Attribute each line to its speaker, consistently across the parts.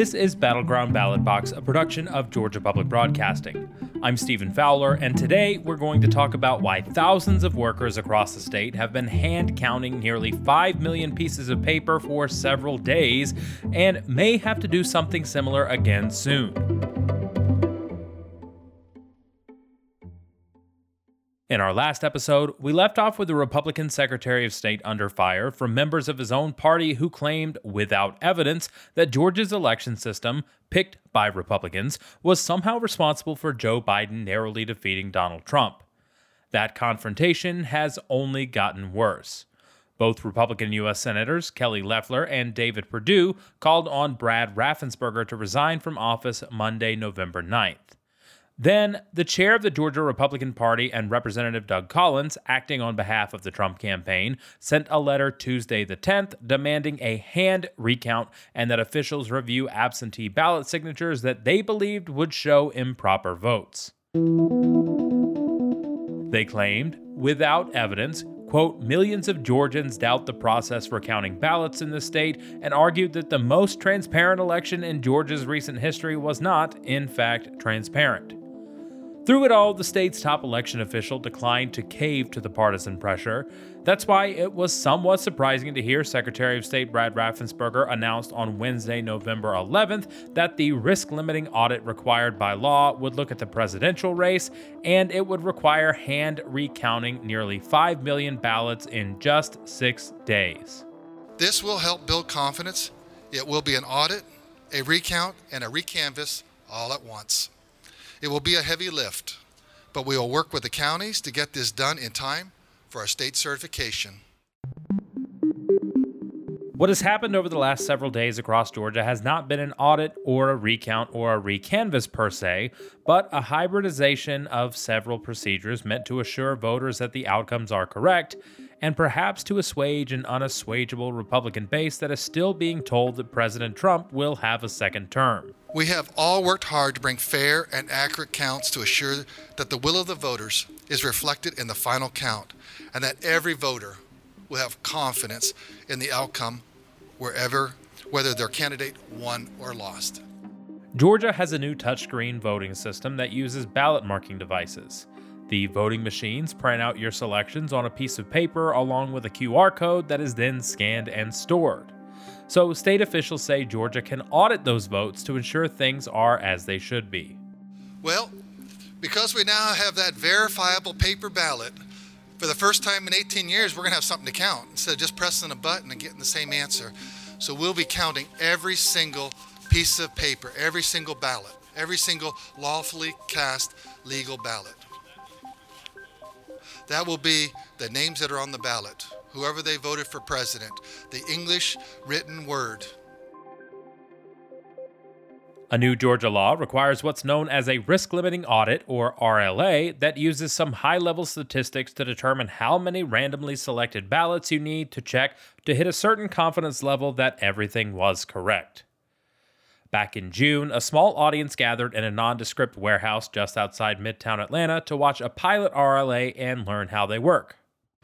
Speaker 1: This is Battleground Ballot Box, a production of Georgia Public Broadcasting. I'm Stephen Fowler, and today we're going to talk about why thousands of workers across the state have been hand counting nearly 5 million pieces of paper for several days and may have to do something similar again soon. In our last episode, we left off with the Republican Secretary of State under fire from members of his own party who claimed, without evidence, that Georgia's election system, picked by Republicans, was somehow responsible for Joe Biden narrowly defeating Donald Trump. That confrontation has only gotten worse. Both Republican U.S. Senators Kelly Loeffler and David Perdue called on Brad Raffensperger to resign from office Monday, November 9th. Then, the chair of the Georgia Republican Party and Representative Doug Collins, acting on behalf of the Trump campaign, sent a letter Tuesday the 10th demanding a hand recount and that officials review absentee ballot signatures that they believed would show improper votes. They claimed, without evidence, quote, millions of Georgians doubt the process for counting ballots in the state and argued that the most transparent election in Georgia's recent history was not, in fact, transparent. Through it all, the state's top election official declined to cave to the partisan pressure. That's why it was somewhat surprising to hear Secretary of State Brad Raffensperger announced on Wednesday, November 11th, that the risk limiting audit required by law would look at the presidential race and it would require hand recounting nearly 5 million ballots in just six days.
Speaker 2: This will help build confidence. It will be an audit, a recount, and a recanvass all at once. It will be a heavy lift, but we will work with the counties to get this done in time for our state certification.
Speaker 1: What has happened over the last several days across Georgia has not been an audit or a recount or a recanvass per se, but a hybridization of several procedures meant to assure voters that the outcomes are correct and perhaps to assuage an unassuageable Republican base that is still being told that President Trump will have a second term.
Speaker 2: We have all worked hard to bring fair and accurate counts to assure that the will of the voters is reflected in the final count and that every voter will have confidence in the outcome wherever, whether their candidate won or lost.
Speaker 1: Georgia has a new touchscreen voting system that uses ballot marking devices. The voting machines print out your selections on a piece of paper along with a QR code that is then scanned and stored. So, state officials say Georgia can audit those votes to ensure things are as they should be.
Speaker 2: Well, because we now have that verifiable paper ballot, for the first time in 18 years, we're going to have something to count instead of just pressing a button and getting the same answer. So, we'll be counting every single piece of paper, every single ballot, every single lawfully cast legal ballot. That will be the names that are on the ballot, whoever they voted for president, the English written word.
Speaker 1: A new Georgia law requires what's known as a risk limiting audit, or RLA, that uses some high level statistics to determine how many randomly selected ballots you need to check to hit a certain confidence level that everything was correct. Back in June, a small audience gathered in a nondescript warehouse just outside Midtown Atlanta to watch a pilot RLA and learn how they work.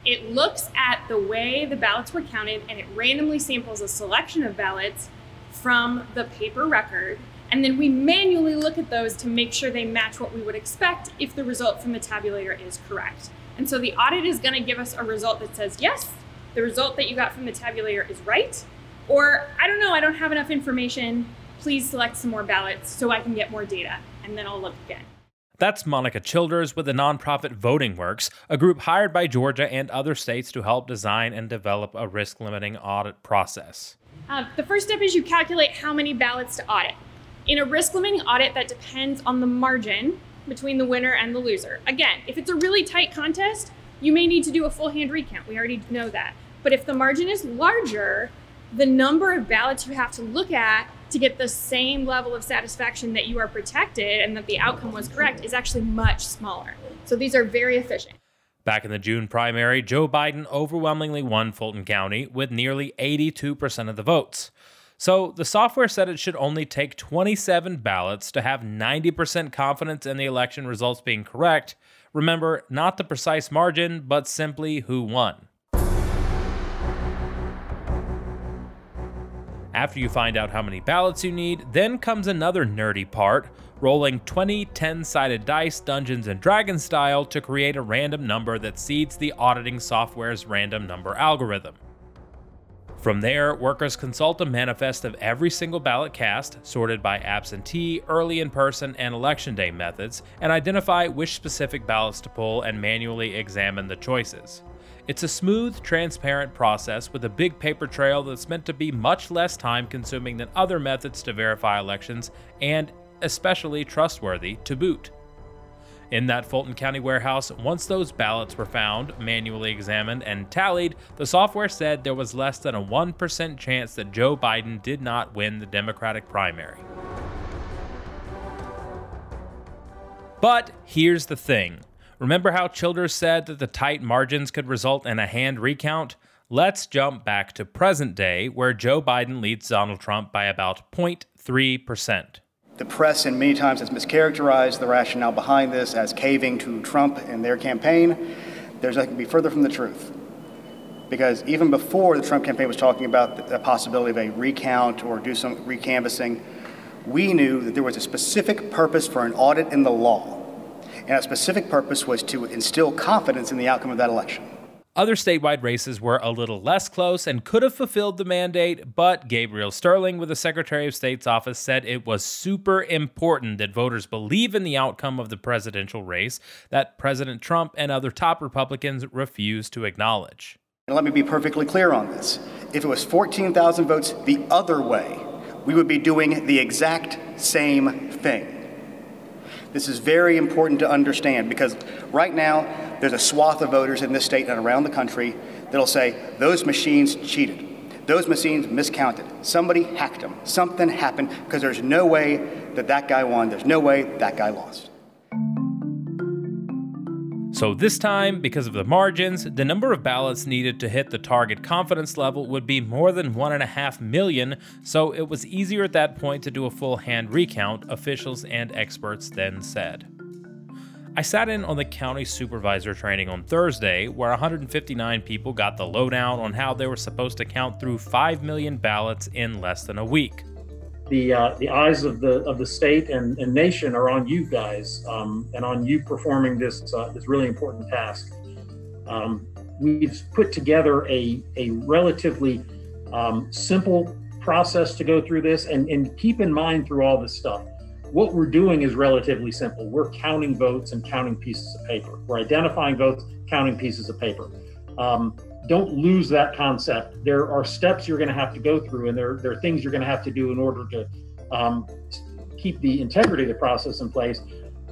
Speaker 3: It looks at the way the ballots were counted and it randomly samples a selection of ballots from the paper record. And then we manually look at those to make sure they match what we would expect if the result from the tabulator is correct. And so the audit is going to give us a result that says, yes, the result that you got from the tabulator is right. Or, I don't know, I don't have enough information please select some more ballots so I can get more data, and then I'll look again.
Speaker 1: That's Monica Childers with the nonprofit Voting Works, a group hired by Georgia and other states to help design and develop a risk limiting audit process.
Speaker 3: Uh, the first step is you calculate how many ballots to audit. In a risk limiting audit, that depends on the margin between the winner and the loser. Again, if it's a really tight contest, you may need to do a full hand recount. We already know that. But if the margin is larger, the number of ballots you have to look at to get the same level of satisfaction that you are protected and that the outcome was correct is actually much smaller. So these are very efficient.
Speaker 1: Back in the June primary, Joe Biden overwhelmingly won Fulton County with nearly 82% of the votes. So the software said it should only take 27 ballots to have 90% confidence in the election results being correct. Remember, not the precise margin, but simply who won. After you find out how many ballots you need, then comes another nerdy part rolling 20 10 sided dice Dungeons and Dragons style to create a random number that seeds the auditing software's random number algorithm. From there, workers consult a manifest of every single ballot cast, sorted by absentee, early in person, and election day methods, and identify which specific ballots to pull and manually examine the choices. It's a smooth, transparent process with a big paper trail that's meant to be much less time consuming than other methods to verify elections and especially trustworthy to boot. In that Fulton County warehouse, once those ballots were found, manually examined, and tallied, the software said there was less than a 1% chance that Joe Biden did not win the Democratic primary. But here's the thing remember how Childers said that the tight margins could result in a hand recount? Let's jump back to present day, where Joe Biden leads Donald Trump by about 0.3%.
Speaker 4: The press, in many times, has mischaracterized the rationale behind this as caving to Trump and their campaign. There's nothing to be further from the truth. Because even before the Trump campaign was talking about the possibility of a recount or do some recanvassing, we knew that there was a specific purpose for an audit in the law. And that specific purpose was to instill confidence in the outcome of that election.
Speaker 1: Other statewide races were a little less close and could have fulfilled the mandate, but Gabriel Sterling with the Secretary of State's office said it was super important that voters believe in the outcome of the presidential race that President Trump and other top Republicans refuse to acknowledge.
Speaker 4: And let me be perfectly clear on this. If it was 14,000 votes the other way, we would be doing the exact same thing. This is very important to understand because right now there's a swath of voters in this state and around the country that'll say those machines cheated. Those machines miscounted. Somebody hacked them. Something happened because there's no way that that guy won. There's no way that guy lost.
Speaker 1: So, this time, because of the margins, the number of ballots needed to hit the target confidence level would be more than 1.5 million, so it was easier at that point to do a full hand recount, officials and experts then said. I sat in on the county supervisor training on Thursday, where 159 people got the lowdown on how they were supposed to count through 5 million ballots in less than a week
Speaker 5: the uh, the eyes of the of the state and, and nation are on you guys um, and on you performing this uh, this really important task. Um, we've put together a a relatively um, simple process to go through this, and and keep in mind through all this stuff. What we're doing is relatively simple. We're counting votes and counting pieces of paper. We're identifying votes, counting pieces of paper. Don't lose that concept. There are steps you're going to have to go through, and there, there are things you're going to have to do in order to um, keep the integrity of the process in place.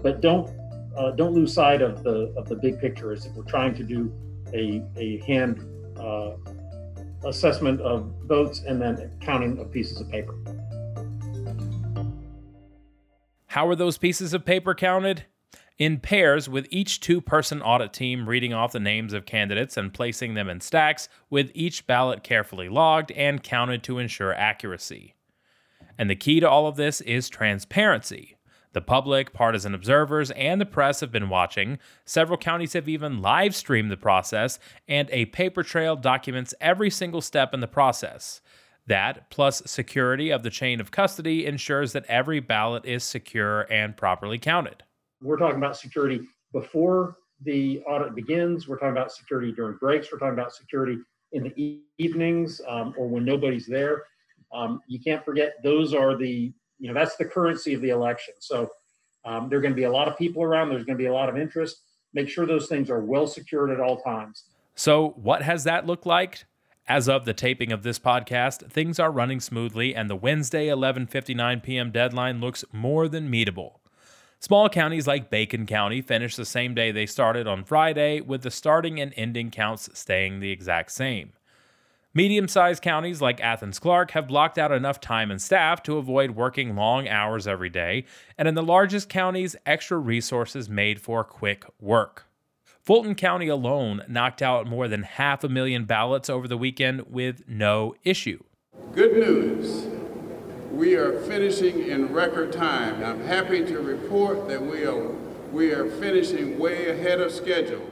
Speaker 5: But don't uh, don't lose sight of the of the big picture. Is that we're trying to do a a hand uh, assessment of votes and then counting of pieces of paper.
Speaker 1: How are those pieces of paper counted? In pairs with each two person audit team reading off the names of candidates and placing them in stacks, with each ballot carefully logged and counted to ensure accuracy. And the key to all of this is transparency. The public, partisan observers, and the press have been watching. Several counties have even live streamed the process, and a paper trail documents every single step in the process. That, plus security of the chain of custody, ensures that every ballot is secure and properly counted
Speaker 5: we're talking about security before the audit begins. We're talking about security during breaks. We're talking about security in the e- evenings um, or when nobody's there. Um, you can't forget those are the you know that's the currency of the election. So um, there are going to be a lot of people around. There's going to be a lot of interest. Make sure those things are well secured at all times.
Speaker 1: So what has that looked like? As of the taping of this podcast, things are running smoothly, and the Wednesday 11:59 p.m. deadline looks more than meetable. Small counties like Bacon County finished the same day they started on Friday, with the starting and ending counts staying the exact same. Medium sized counties like Athens Clarke have blocked out enough time and staff to avoid working long hours every day, and in the largest counties, extra resources made for quick work. Fulton County alone knocked out more than half a million ballots over the weekend with no issue.
Speaker 6: Good news we are finishing in record time. I'm happy to report that we are, we are finishing way ahead of schedule.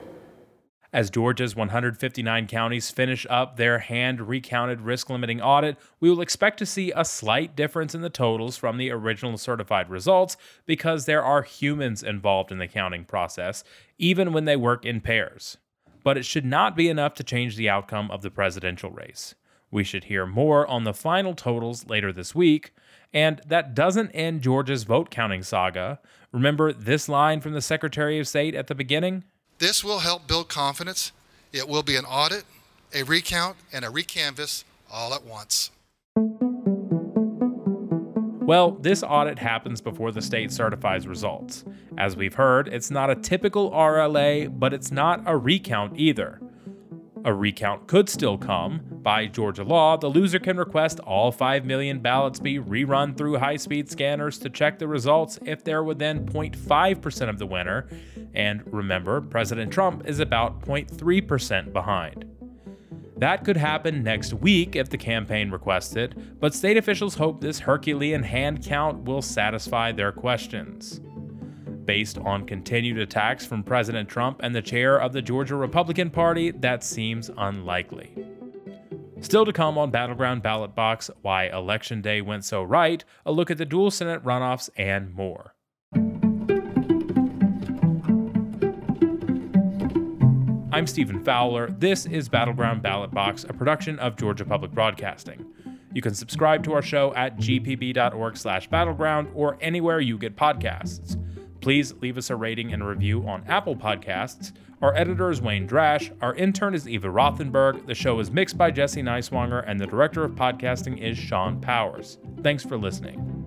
Speaker 1: As Georgia's 159 counties finish up their hand recounted risk limiting audit, we will expect to see a slight difference in the totals from the original certified results because there are humans involved in the counting process, even when they work in pairs. But it should not be enough to change the outcome of the presidential race. We should hear more on the final totals later this week. And that doesn't end Georgia's vote counting saga. Remember this line from the Secretary of State at the beginning?
Speaker 2: This will help build confidence. It will be an audit, a recount, and a recanvass all at once.
Speaker 1: Well, this audit happens before the state certifies results. As we've heard, it's not a typical RLA, but it's not a recount either. A recount could still come. By Georgia law, the loser can request all 5 million ballots be rerun through high speed scanners to check the results if they're within 0.5% of the winner. And remember, President Trump is about 0.3% behind. That could happen next week if the campaign requests it, but state officials hope this Herculean hand count will satisfy their questions based on continued attacks from President Trump and the chair of the Georgia Republican Party, that seems unlikely. Still to come on Battleground Ballot Box, why Election Day went so right, a look at the dual Senate runoffs, and more. I'm Stephen Fowler. This is Battleground Ballot Box, a production of Georgia Public Broadcasting. You can subscribe to our show at gpb.org/battleground or anywhere you get podcasts. Please leave us a rating and review on Apple Podcasts. Our editor is Wayne Drash. Our intern is Eva Rothenberg. The show is mixed by Jesse Neiswanger, and the director of podcasting is Sean Powers. Thanks for listening.